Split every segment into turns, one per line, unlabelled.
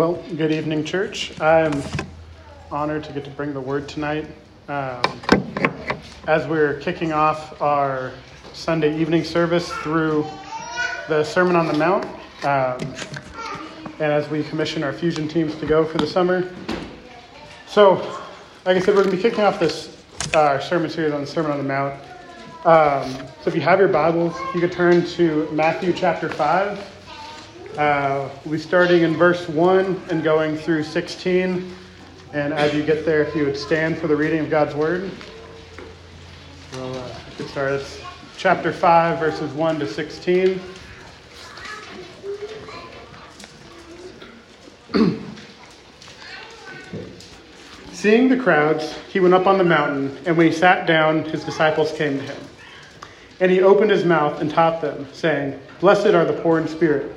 Well, good evening, church. I'm honored to get to bring the word tonight. Um, as we're kicking off our Sunday evening service through the Sermon on the Mount, um, and as we commission our fusion teams to go for the summer. So, like I said, we're going to be kicking off this uh, sermon series on the Sermon on the Mount. Um, so, if you have your Bibles, you could turn to Matthew chapter 5. Uh, we'll be starting in verse 1 and going through 16. And as you get there, if you would stand for the reading of God's Word, we'll uh, get started. It's chapter 5, verses 1 to 16. Seeing the crowds, he went up on the mountain, and when he sat down, his disciples came to him. And he opened his mouth and taught them, saying, Blessed are the poor in spirit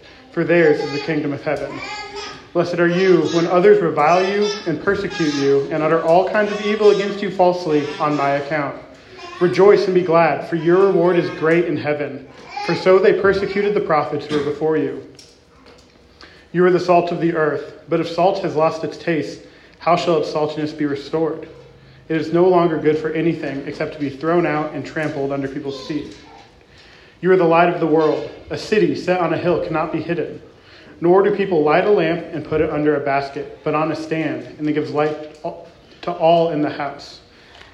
for theirs is the kingdom of heaven. Blessed are you when others revile you and persecute you and utter all kinds of evil against you falsely on my account. Rejoice and be glad, for your reward is great in heaven. For so they persecuted the prophets who were before you. You are the salt of the earth, but if salt has lost its taste, how shall its saltiness be restored? It is no longer good for anything except to be thrown out and trampled under people's feet. You are the light of the world. A city set on a hill cannot be hidden. Nor do people light a lamp and put it under a basket, but on a stand, and it gives light to all in the house.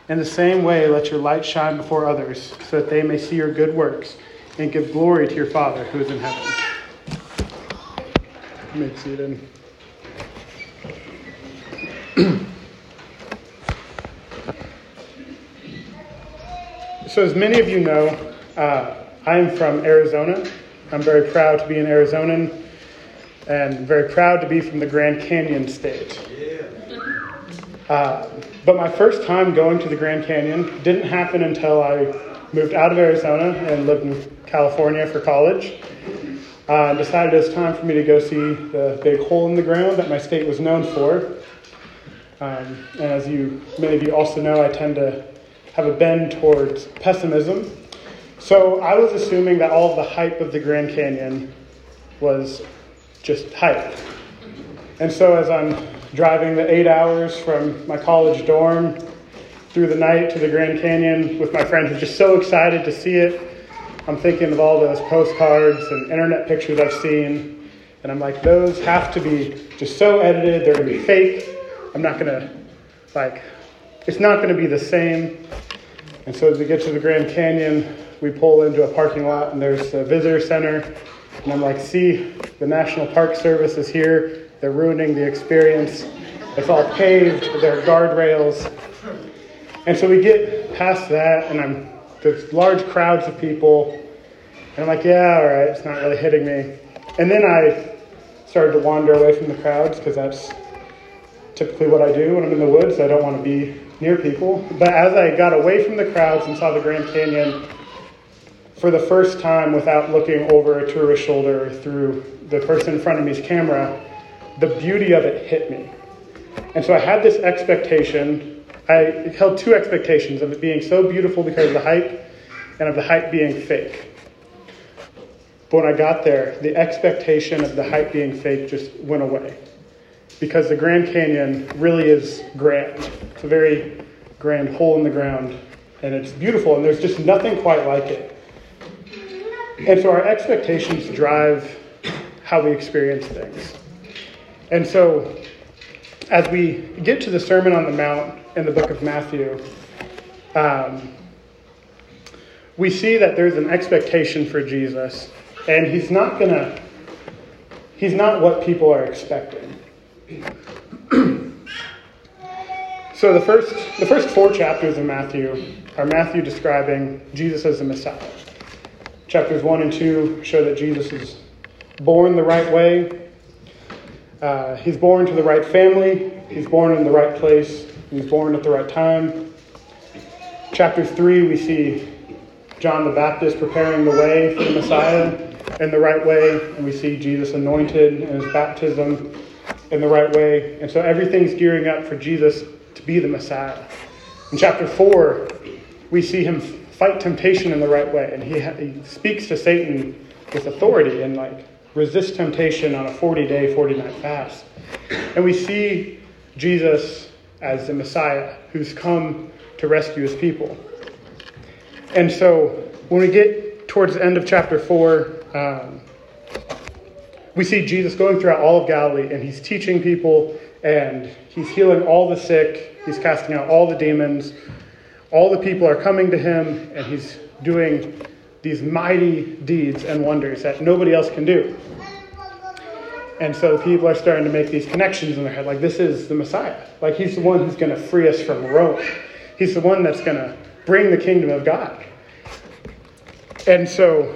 In the same way, let your light shine before others, so that they may see your good works and give glory to your Father who is in heaven. You may see it in. so, as many of you know, uh, I am from Arizona. I'm very proud to be an Arizonan and very proud to be from the Grand Canyon state. Uh, but my first time going to the Grand Canyon didn't happen until I moved out of Arizona and lived in California for college. Uh, decided it was time for me to go see the big hole in the ground that my state was known for. Um, and as you many of you also know, I tend to have a bend towards pessimism. So I was assuming that all of the hype of the Grand Canyon was just hype. And so as I'm driving the eight hours from my college dorm through the night to the Grand Canyon with my friends who's just so excited to see it, I'm thinking of all those postcards and internet pictures I've seen. And I'm like, those have to be just so edited, they're gonna be fake. I'm not gonna, like, it's not gonna be the same. And so as we get to the Grand Canyon, we pull into a parking lot and there's a visitor center. And I'm like, see, the National Park Service is here. They're ruining the experience. It's all paved, there are guardrails. And so we get past that, and I'm there's large crowds of people. And I'm like, yeah, all right, it's not really hitting me. And then I started to wander away from the crowds because that's typically what I do when I'm in the woods. I don't want to be near people. But as I got away from the crowds and saw the Grand Canyon, for the first time without looking over a tourist's shoulder through the person in front of me's camera, the beauty of it hit me. And so I had this expectation. I held two expectations of it being so beautiful because of the hype and of the hype being fake. But when I got there, the expectation of the hype being fake just went away. Because the Grand Canyon really is grand. It's a very grand hole in the ground, and it's beautiful, and there's just nothing quite like it. And so our expectations drive how we experience things. And so as we get to the Sermon on the Mount in the book of Matthew, um, we see that there's an expectation for Jesus, and he's not gonna, he's not what people are expecting. so the first, the first four chapters of Matthew are Matthew describing Jesus as the Messiah. Chapters 1 and 2 show that Jesus is born the right way. Uh, he's born to the right family, he's born in the right place, he's born at the right time. Chapter 3, we see John the Baptist preparing the way for the Messiah in the right way, and we see Jesus anointed in his baptism in the right way. And so everything's gearing up for Jesus to be the Messiah. In chapter 4, we see him fight temptation in the right way, and he, he speaks to Satan with authority and like resist temptation on a 40 day, 40 night fast. And we see Jesus as the Messiah who's come to rescue his people. And so when we get towards the end of chapter 4, um, we see Jesus going throughout all of Galilee and he's teaching people and he's healing all the sick, he's casting out all the demons. All the people are coming to him and he's doing these mighty deeds and wonders that nobody else can do. And so people are starting to make these connections in their head like, this is the Messiah. Like, he's the one who's going to free us from Rome. He's the one that's going to bring the kingdom of God. And so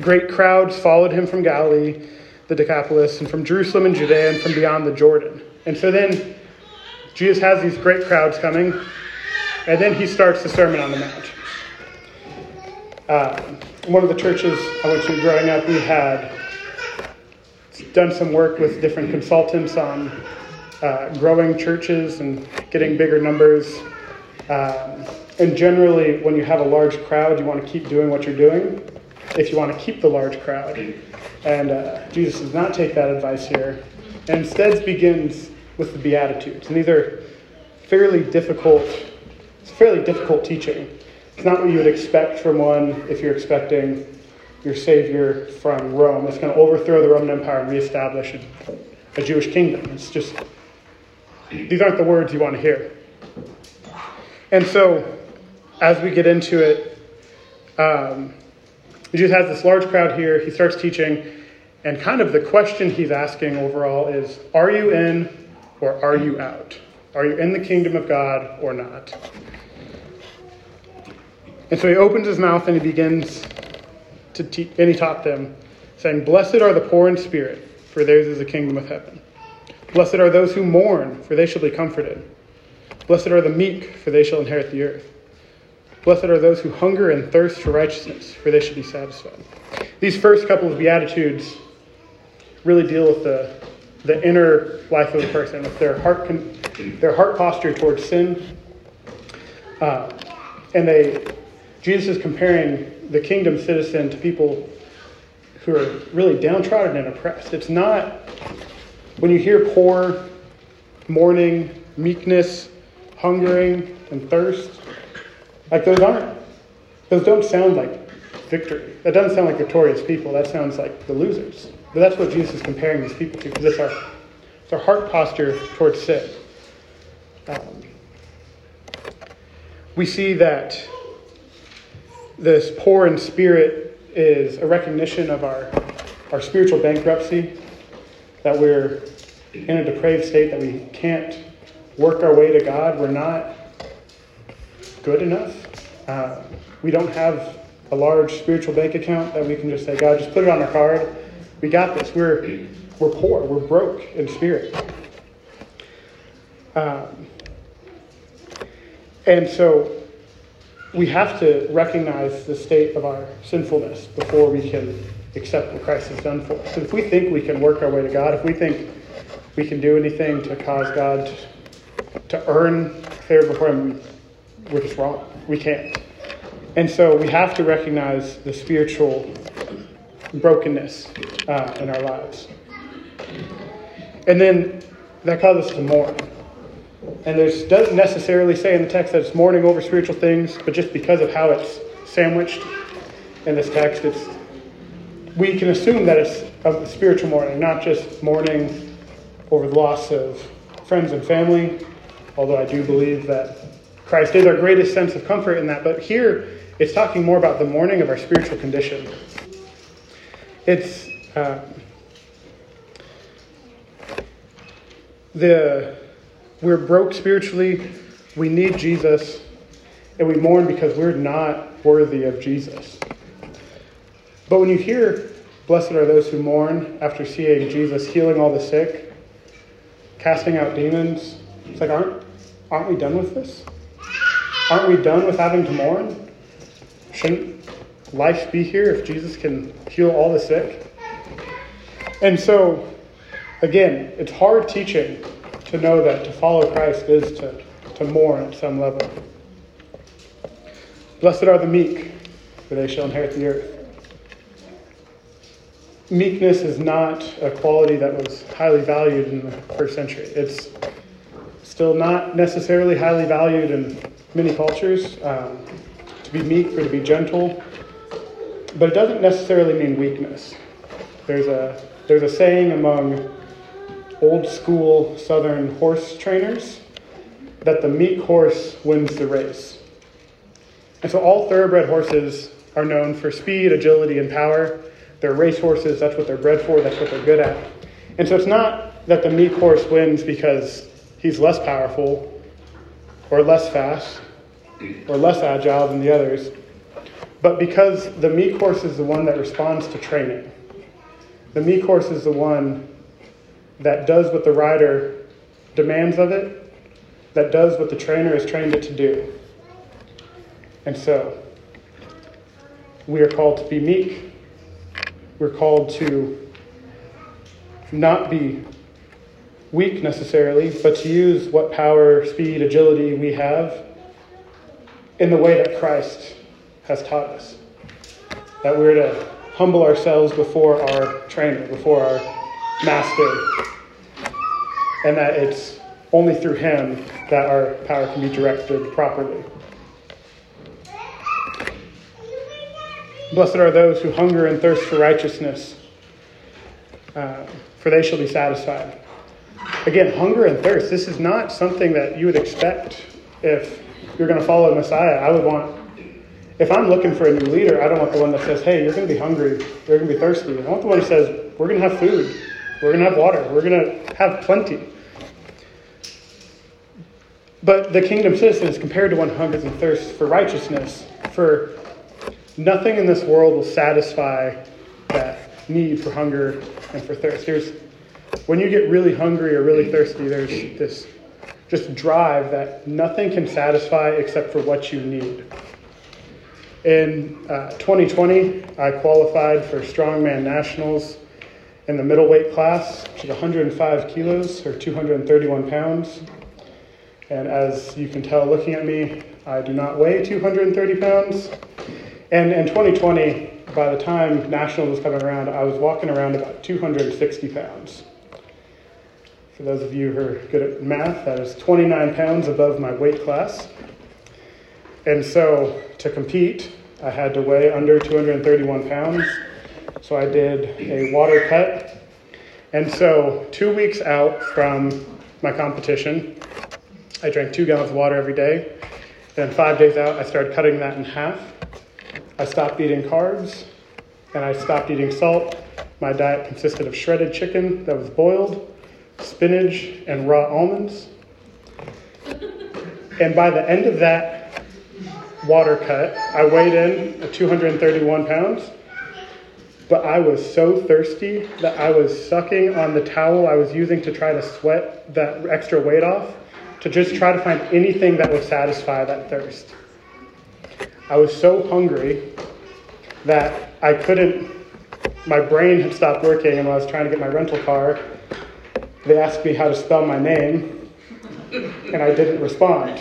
great crowds followed him from Galilee, the Decapolis, and from Jerusalem and Judea, and from beyond the Jordan. And so then Jesus has these great crowds coming, and then he starts the Sermon on the Mount. Uh, one of the churches I went to growing up, we had done some work with different consultants on uh, growing churches and getting bigger numbers. Um, and generally, when you have a large crowd, you want to keep doing what you're doing if you want to keep the large crowd. And uh, Jesus does not take that advice here, and instead begins with the Beatitudes. And these are fairly difficult, it's fairly difficult teaching. It's not what you would expect from one if you're expecting your Savior from Rome. It's going to overthrow the Roman Empire and reestablish a, Jewish kingdom. It's just, these aren't the words you want to hear. And so, as we get into it, um, Jesus has this large crowd here. He starts teaching, and kind of the question he's asking overall is Are you in or are you out? Are you in the kingdom of God or not? And so he opens his mouth and he begins to teach, and he taught them, saying, Blessed are the poor in spirit, for theirs is the kingdom of heaven. Blessed are those who mourn, for they shall be comforted. Blessed are the meek, for they shall inherit the earth. Blessed are those who hunger and thirst for righteousness, for they shall be satisfied. These first couple of Beatitudes really deal with the, the inner life of a person, with their heart, their heart posture towards sin. Uh, and they, Jesus is comparing the kingdom citizen to people who are really downtrodden and oppressed. It's not, when you hear poor, mourning, meekness, hungering, and thirst, like those aren't, those don't sound like victory. That doesn't sound like victorious people. That sounds like the losers. But that's what Jesus is comparing these people to, because it's our, it's our heart posture towards sin. Um, we see that this poor in spirit is a recognition of our, our spiritual bankruptcy, that we're in a depraved state, that we can't work our way to God. We're not good enough. Uh, we don't have a large spiritual bank account that we can just say, God, just put it on our card. We got this. We're, we're poor. We're broke in spirit. Um, and so we have to recognize the state of our sinfulness before we can accept what Christ has done for us. So if we think we can work our way to God, if we think we can do anything to cause God to, to earn favor before Him, we're just wrong. We can't. And so we have to recognize the spiritual brokenness uh, in our lives. And then that causes us to mourn. And there's doesn't necessarily say in the text that it's mourning over spiritual things, but just because of how it's sandwiched in this text, it's we can assume that it's a spiritual mourning, not just mourning over the loss of friends and family, although I do believe that Christ is our greatest sense of comfort in that. But here, it's talking more about the mourning of our spiritual condition. It's um, the we're broke spiritually. We need Jesus. And we mourn because we're not worthy of Jesus. But when you hear, blessed are those who mourn after seeing Jesus healing all the sick, casting out demons. It's like, aren't, aren't we done with this? Aren't we done with having to mourn? Shouldn't life be here if Jesus can heal all the sick? And so, again, it's hard teaching to know that to follow Christ is to, to mourn at some level. Blessed are the meek, for they shall inherit the earth. Meekness is not a quality that was highly valued in the first century. It's still not necessarily highly valued in many cultures. Um, to be meek or to be gentle, but it doesn't necessarily mean weakness. There's a there's a saying among old school southern horse trainers that the meek horse wins the race. And so all thoroughbred horses are known for speed, agility, and power. They're race horses, that's what they're bred for, that's what they're good at. And so it's not that the meek horse wins because he's less powerful or less fast or less agile than the others, but because the meek horse is the one that responds to training. The meek horse is the one that does what the rider demands of it, that does what the trainer has trained it to do. And so, we are called to be meek. We're called to not be weak necessarily, but to use what power, speed, agility we have in the way that Christ has taught us. That we're to humble ourselves before our trainer, before our master, and that it's only through him that our power can be directed properly. Blessed are those who hunger and thirst for righteousness, uh, for they shall be satisfied. Again, hunger and thirst, this is not something that you would expect if you're going to follow Messiah. I would want, if I'm looking for a new leader, I don't want the one that says, hey, you're going to be hungry, you're going to be thirsty. I want the one who says, we're going to have food, we're going to have water, we're going to have plenty. But the kingdom citizen is compared to one hungers and thirsts for righteousness, for Nothing in this world will satisfy that need for hunger and for thirst. There's, when you get really hungry or really thirsty, there's this just drive that nothing can satisfy except for what you need. In uh, 2020, I qualified for Strongman Nationals in the middleweight class, which is 105 kilos or 231 pounds. And as you can tell looking at me, I do not weigh 230 pounds. And in 2020, by the time Nationals was coming around, I was walking around about 260 pounds. For those of you who are good at math, that is 29 pounds above my weight class. And so to compete, I had to weigh under 231 pounds. So I did a water cut. And so, two weeks out from my competition, I drank two gallons of water every day. Then, five days out, I started cutting that in half. I stopped eating carbs and I stopped eating salt. My diet consisted of shredded chicken that was boiled, spinach, and raw almonds. And by the end of that water cut, I weighed in at 231 pounds. But I was so thirsty that I was sucking on the towel I was using to try to sweat that extra weight off to just try to find anything that would satisfy that thirst. I was so hungry that I couldn't, my brain had stopped working, and when I was trying to get my rental car, they asked me how to spell my name, and I didn't respond.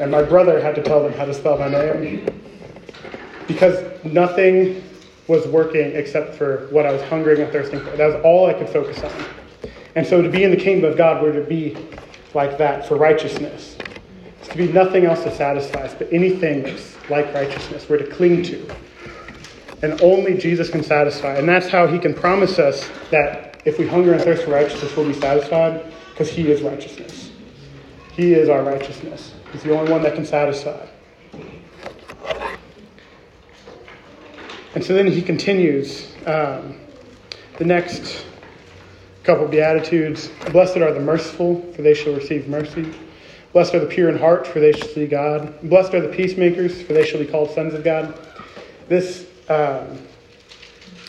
And my brother had to tell them how to spell my name because nothing was working except for what I was hungering and thirsting for. That was all I could focus on. And so to be in the kingdom of God, we're to be like that for righteousness It's to be nothing else to satisfy us, but anything that's like righteousness we're to cling to. And only Jesus can satisfy. And that's how he can promise us that if we hunger and thirst for righteousness, we'll be satisfied, because he is righteousness. He is our righteousness. He's the only one that can satisfy. And so then he continues um, the next couple of Beatitudes. Blessed are the merciful, for they shall receive mercy. Blessed are the pure in heart, for they shall see God. Blessed are the peacemakers, for they shall be called sons of God. This, um,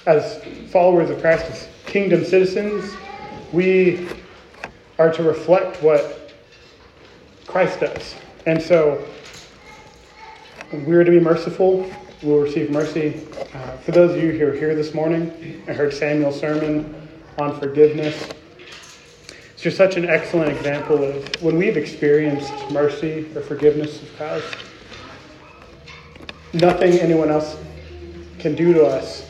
as followers of Christ, as kingdom citizens, we are to reflect what Christ does. And so we're to be merciful. We'll receive mercy. Uh, for those of you who are here this morning, I heard Samuel's sermon on forgiveness. It's just such an excellent example of when we've experienced mercy or forgiveness of Christ, nothing anyone else can do to us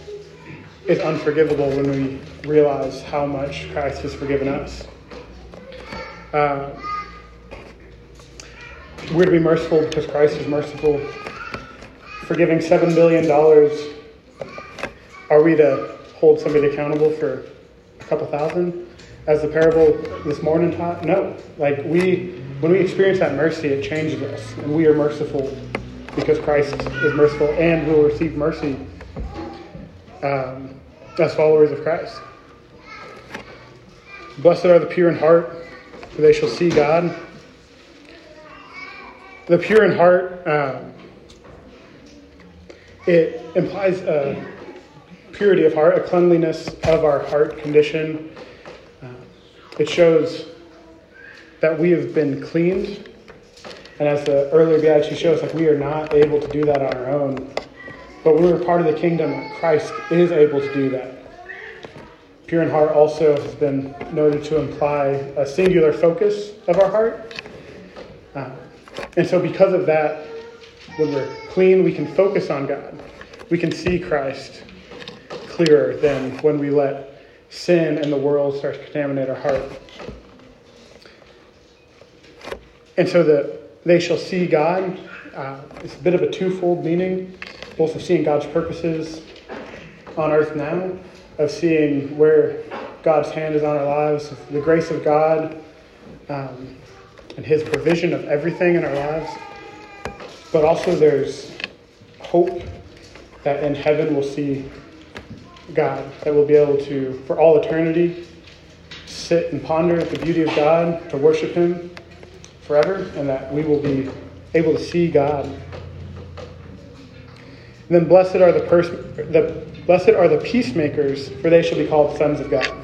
is unforgivable when we realize how much Christ has forgiven us. Uh, we're to be merciful because Christ is merciful. Forgiving $7 billion, are we to hold somebody accountable for a couple thousand? As the parable this morning taught? No. Like we, when we experience that mercy, it changes us, and we are merciful because Christ is merciful and will receive mercy um, as followers of Christ. Blessed are the pure in heart, for they shall see God. The pure in heart, um, it implies a purity of heart, a cleanliness of our heart condition. Uh, it shows that we have been cleaned. And as the earlier Beatitude shows, like we are not able to do that on our own. But when we're part of the kingdom, Christ is able to do that. Pure in heart also has been noted to imply a singular focus of our heart. Uh, and so, because of that, when we're clean, we can focus on God. We can see Christ clearer than when we let sin and the world start to contaminate our heart. And so, the they shall see God. Uh, it's a bit of a twofold meaning both of seeing God's purposes on earth now, of seeing where God's hand is on our lives, the grace of God, um, and His provision of everything in our lives. But also, there's hope that in heaven we'll see God, that we'll be able to, for all eternity, sit and ponder at the beauty of God, to worship Him forever, and that we will be able to see God and then blessed are the, pers- the blessed are the peacemakers, for they shall be called sons of God.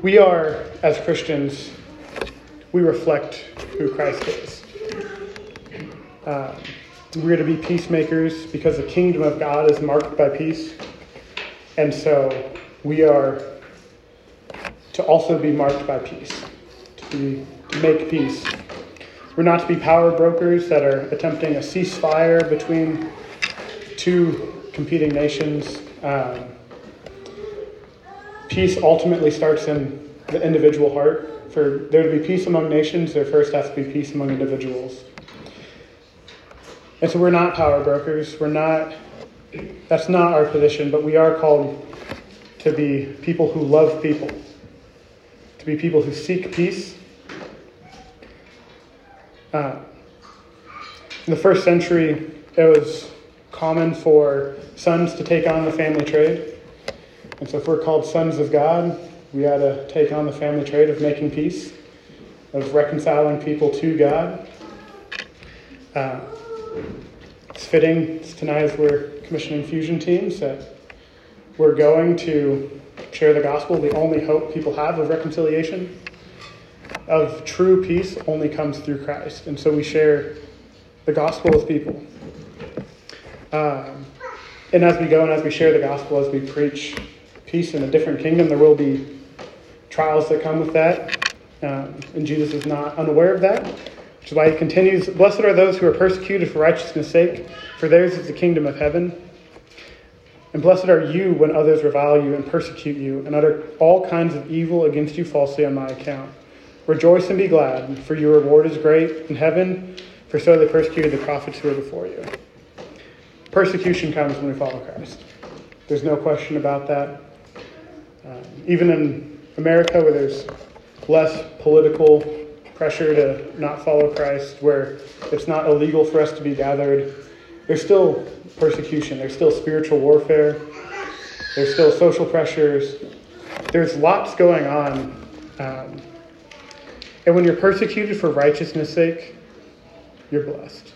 We are, as Christians, we reflect who Christ is. Uh, we're to be peacemakers because the kingdom of God is marked by peace. And so we are to also be marked by peace, to, be, to make peace we're not to be power brokers that are attempting a ceasefire between two competing nations. Um, peace ultimately starts in the individual heart. For there to be peace among nations, there first has to be peace among individuals. And so we're not power brokers. We're not, that's not our position, but we are called to be people who love people, to be people who seek peace uh, in the first century, it was common for sons to take on the family trade. And so, if we're called sons of God, we ought to take on the family trade of making peace, of reconciling people to God. Uh, it's fitting tonight as we're commissioning fusion teams that we're going to share the gospel, the only hope people have of reconciliation of true peace only comes through Christ. And so we share the gospel with people. Um, and as we go and as we share the gospel, as we preach peace in a different kingdom, there will be trials that come with that. Um, and Jesus is not unaware of that, he continues Blessed are those who are persecuted for righteousness' sake, for theirs is the kingdom of heaven. And blessed are you when others revile you and persecute you and utter all kinds of evil against you falsely on my account. Rejoice and be glad, for your reward is great in heaven, for so they persecuted the prophets who were before you. Persecution comes when we follow Christ. There's no question about that. Um, even in America, where there's less political pressure to not follow Christ, where it's not illegal for us to be gathered, there's still persecution. There's still spiritual warfare. There's still social pressures. There's lots going on. Um, and when you're persecuted for righteousness' sake, you're blessed.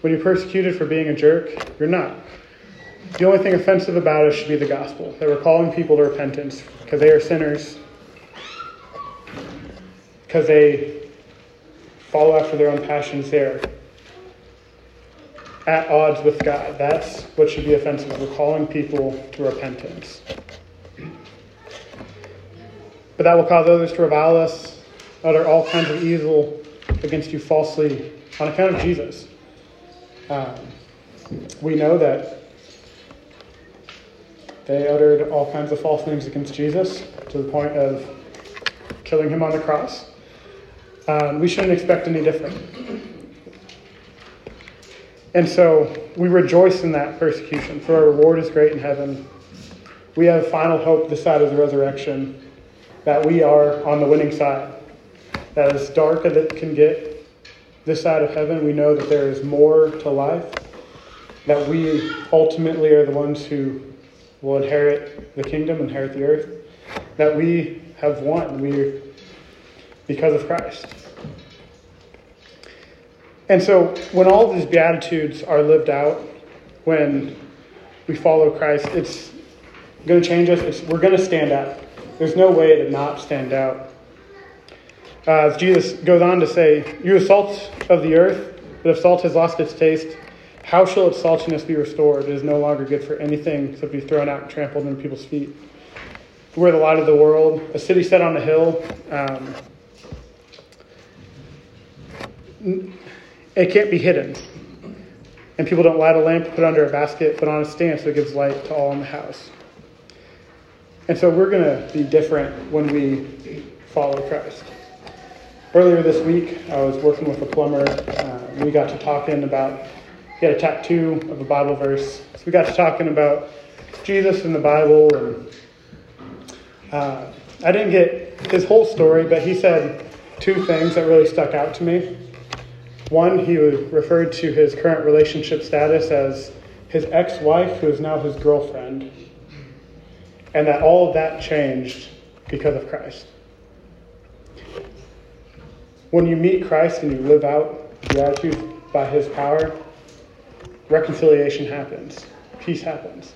When you're persecuted for being a jerk, you're not. The only thing offensive about us should be the gospel that we're calling people to repentance because they are sinners because they follow after their own passions. They're at odds with God. That's what should be offensive. We're calling people to repentance. But that will cause others to revile us, utter all kinds of evil against you falsely on account of Jesus. Um, we know that they uttered all kinds of false names against Jesus to the point of killing him on the cross. Um, we shouldn't expect any different. And so we rejoice in that persecution, for our reward is great in heaven. We have final hope this side of the resurrection that we are on the winning side. That as dark as it can get this side of heaven, we know that there is more to life, that we ultimately are the ones who will inherit the kingdom, inherit the earth, that we have won we, because of Christ. And so when all these Beatitudes are lived out, when we follow Christ, it's going to change us. It's, we're going to stand out. There's no way to not stand out. Uh, as Jesus goes on to say, You are salt of the earth, but if salt has lost its taste, how shall its saltiness be restored? It is no longer good for anything except to be thrown out and trampled under people's feet. We're the light of the world, a city set on a hill. Um, it can't be hidden. And people don't light a lamp, put it under a basket, but on a stand so it gives light to all in the house. And so we're going to be different when we follow Christ. Earlier this week, I was working with a plumber. Uh, we got to talking about, he had a tattoo of a Bible verse. So we got to talking about Jesus and the Bible. And uh, I didn't get his whole story, but he said two things that really stuck out to me. One, he referred to his current relationship status as his ex wife, who is now his girlfriend, and that all of that changed because of Christ. When you meet Christ and you live out the Beatitudes by his power, reconciliation happens, peace happens.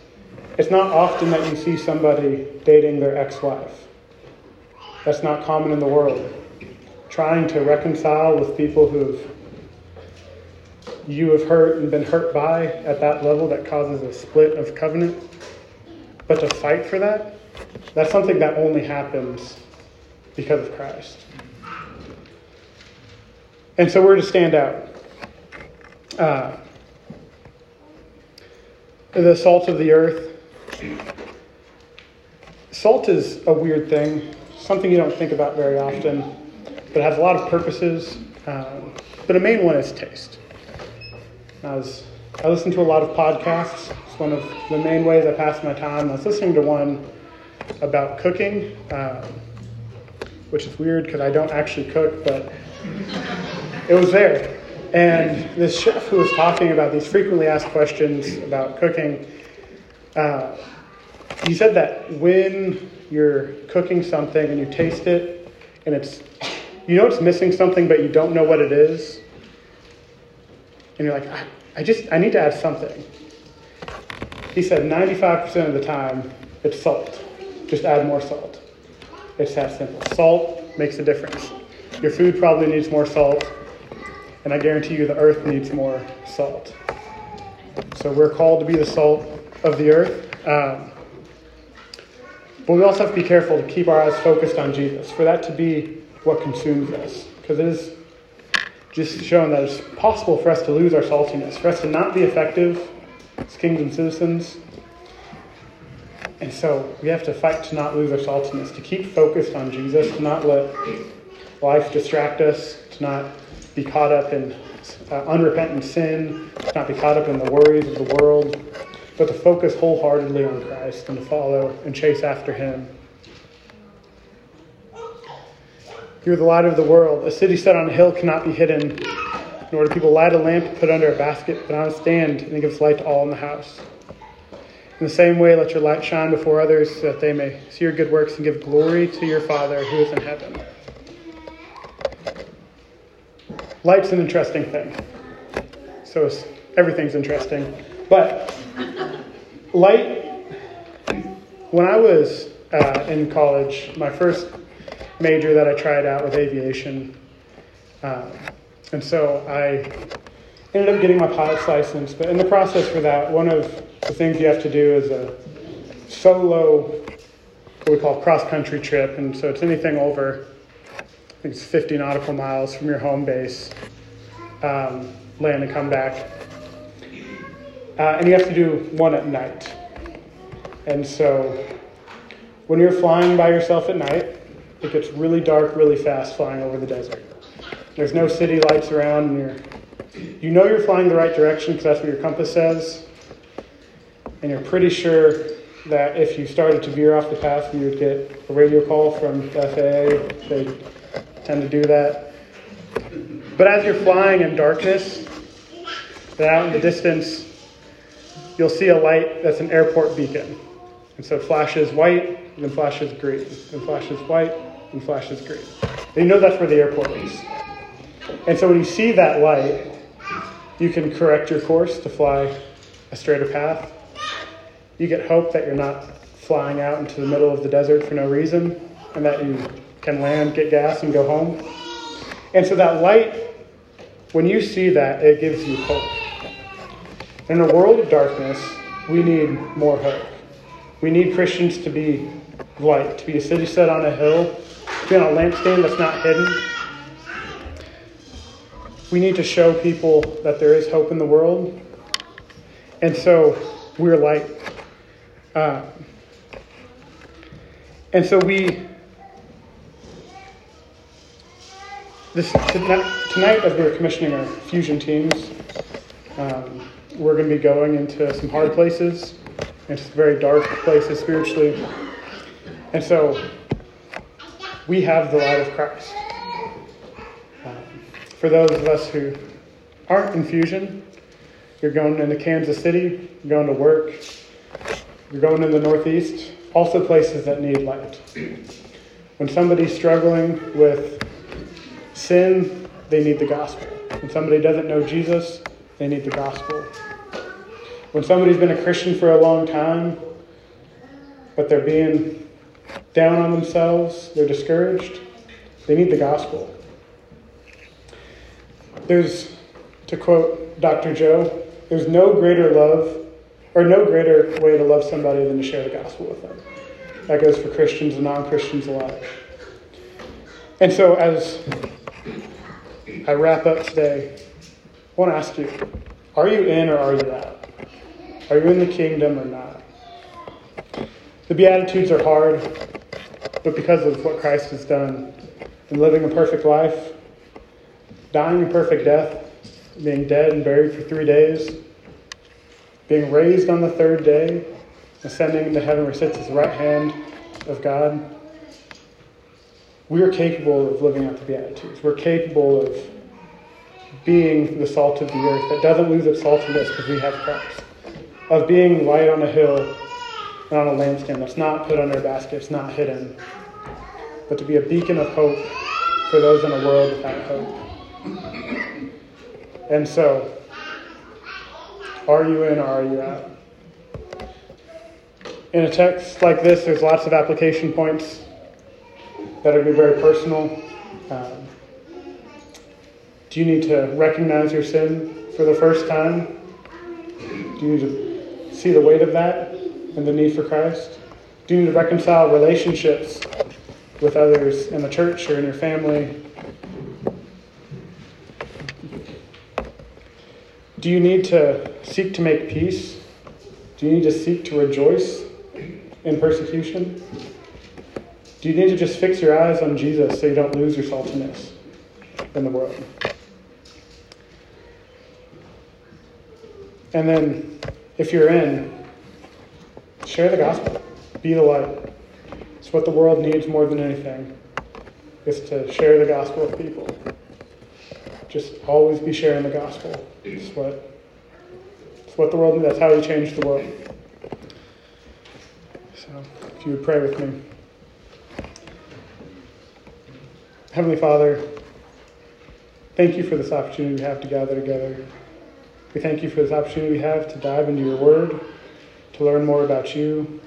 It's not often that you see somebody dating their ex wife. That's not common in the world. Trying to reconcile with people who've you have hurt and been hurt by at that level that causes a split of covenant. But to fight for that, that's something that only happens because of Christ. And so we're to stand out. Uh, the salt of the earth. Salt is a weird thing, something you don't think about very often, but it has a lot of purposes. Um, but a main one is taste. I was I listen to a lot of podcasts. It's one of the main ways I pass my time. I was listening to one about cooking, uh, which is weird because I don't actually cook, but it was there. And this chef who was talking about these frequently asked questions about cooking, uh, he said that when you're cooking something and you taste it and it's, you know it's missing something, but you don't know what it is, and you're like, I, I just, I need to add something. He said 95% of the time, it's salt. Just add more salt. It's that simple. Salt makes a difference. Your food probably needs more salt, and I guarantee you the earth needs more salt. So we're called to be the salt of the earth. Um, but we also have to be careful to keep our eyes focused on Jesus, for that to be what consumes us. Because it is just showing that it's possible for us to lose our saltiness, for us to not be effective as kings and citizens. And so we have to fight to not lose our saltiness, to keep focused on Jesus, to not let life distract us, to not be caught up in uh, unrepentant sin, to not be caught up in the worries of the world, but to focus wholeheartedly on Christ and to follow and chase after Him You're the light of the world. A city set on a hill cannot be hidden, nor do people light a lamp, put it under a basket, but on a stand, and it gives light to all in the house. In the same way, let your light shine before others, so that they may see your good works and give glory to your Father who is in heaven. Light's an interesting thing. So everything's interesting. But light, when I was uh, in college, my first major that I tried out with aviation. Um, and so I ended up getting my pilot's license. But in the process for that, one of the things you have to do is a solo, what we call cross country trip. And so it's anything over, I think it's 50 nautical miles from your home base, um, land and come back. Uh, and you have to do one at night. And so when you're flying by yourself at night, it gets really dark really fast flying over the desert. There's no city lights around, and you're, you know you're flying the right direction because that's what your compass says. And you're pretty sure that if you started to veer off the path, you would get a radio call from the FAA. They tend to do that. But as you're flying in darkness, then out in the distance, you'll see a light that's an airport beacon. And so it flashes white, and then flashes green, and flashes white, and flashes green. They know that's where the airport is. And so when you see that light, you can correct your course to fly a straighter path. You get hope that you're not flying out into the middle of the desert for no reason, and that you can land, get gas, and go home. And so that light, when you see that, it gives you hope. In a world of darkness, we need more hope. We need Christians to be light, to be a city set on a hill, be on a lampstand that's not hidden. We need to show people that there is hope in the world. And so we're light. Uh, and so we, this tonight, as we're commissioning our fusion teams, um, we're going to be going into some hard places, into some very dark places spiritually. And so we have the light of Christ. Um, for those of us who aren't in fusion, you're going into Kansas City, you're going to work, you're going in the Northeast, also places that need light. When somebody's struggling with sin, they need the gospel. When somebody doesn't know Jesus, they need the gospel. When somebody's been a Christian for a long time, but they're being down on themselves, they're discouraged, they need the gospel. There's, to quote Dr. Joe, there's no greater love or no greater way to love somebody than to share the gospel with them. That goes for Christians and non Christians alike. And so, as I wrap up today, I want to ask you are you in or are you out? Are you in the kingdom or not? The Beatitudes are hard, but because of what Christ has done in living a perfect life, dying a perfect death, being dead and buried for three days, being raised on the third day, ascending into heaven where he sits at the right hand of God, we are capable of living out the Beatitudes. We're capable of being the salt of the earth that doesn't lose its saltiness because we have Christ of being light on a hill and on a lampstand that's not put under a basket, it's not hidden, but to be a beacon of hope for those in a world without hope. And so, are you in or are you out? In a text like this, there's lots of application points that are going to be very personal. Um, do you need to recognize your sin for the first time? Do you need to see the weight of that and the need for Christ? Do you need to reconcile relationships with others in the church or in your family? Do you need to seek to make peace? Do you need to seek to rejoice in persecution? Do you need to just fix your eyes on Jesus so you don't lose your saltiness in the world? And then if you're in, share the gospel. Be the light. It's what the world needs more than anything, is to share the gospel with people. Just always be sharing the gospel. It's what, it's what the world needs. That's how you change the world. So, if you would pray with me. Heavenly Father, thank you for this opportunity we have to gather together. We thank you for this opportunity we have to dive into your word, to learn more about you.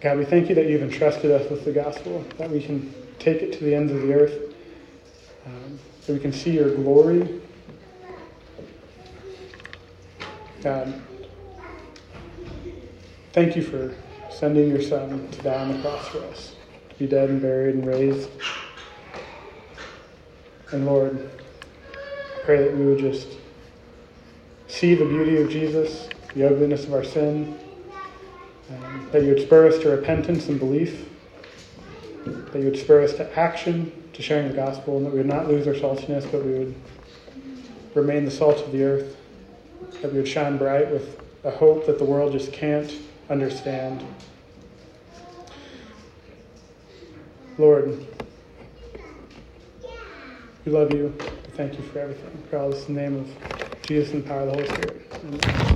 God, we thank you that you've entrusted us with the gospel, that we can take it to the ends of the earth, um, that we can see your glory. God, thank you for sending your son to die on the cross for us, to be dead and buried and raised. And Lord, I pray that we would just see the beauty of Jesus, the ugliness of our sin, um, that you would spur us to repentance and belief, that you would spur us to action, to sharing the gospel, and that we would not lose our saltiness, but we would remain the salt of the earth, that we would shine bright with a hope that the world just can't understand. Lord, we love you. We thank you for everything. All this in the name of Jesus and the power of the Holy Spirit. Amen.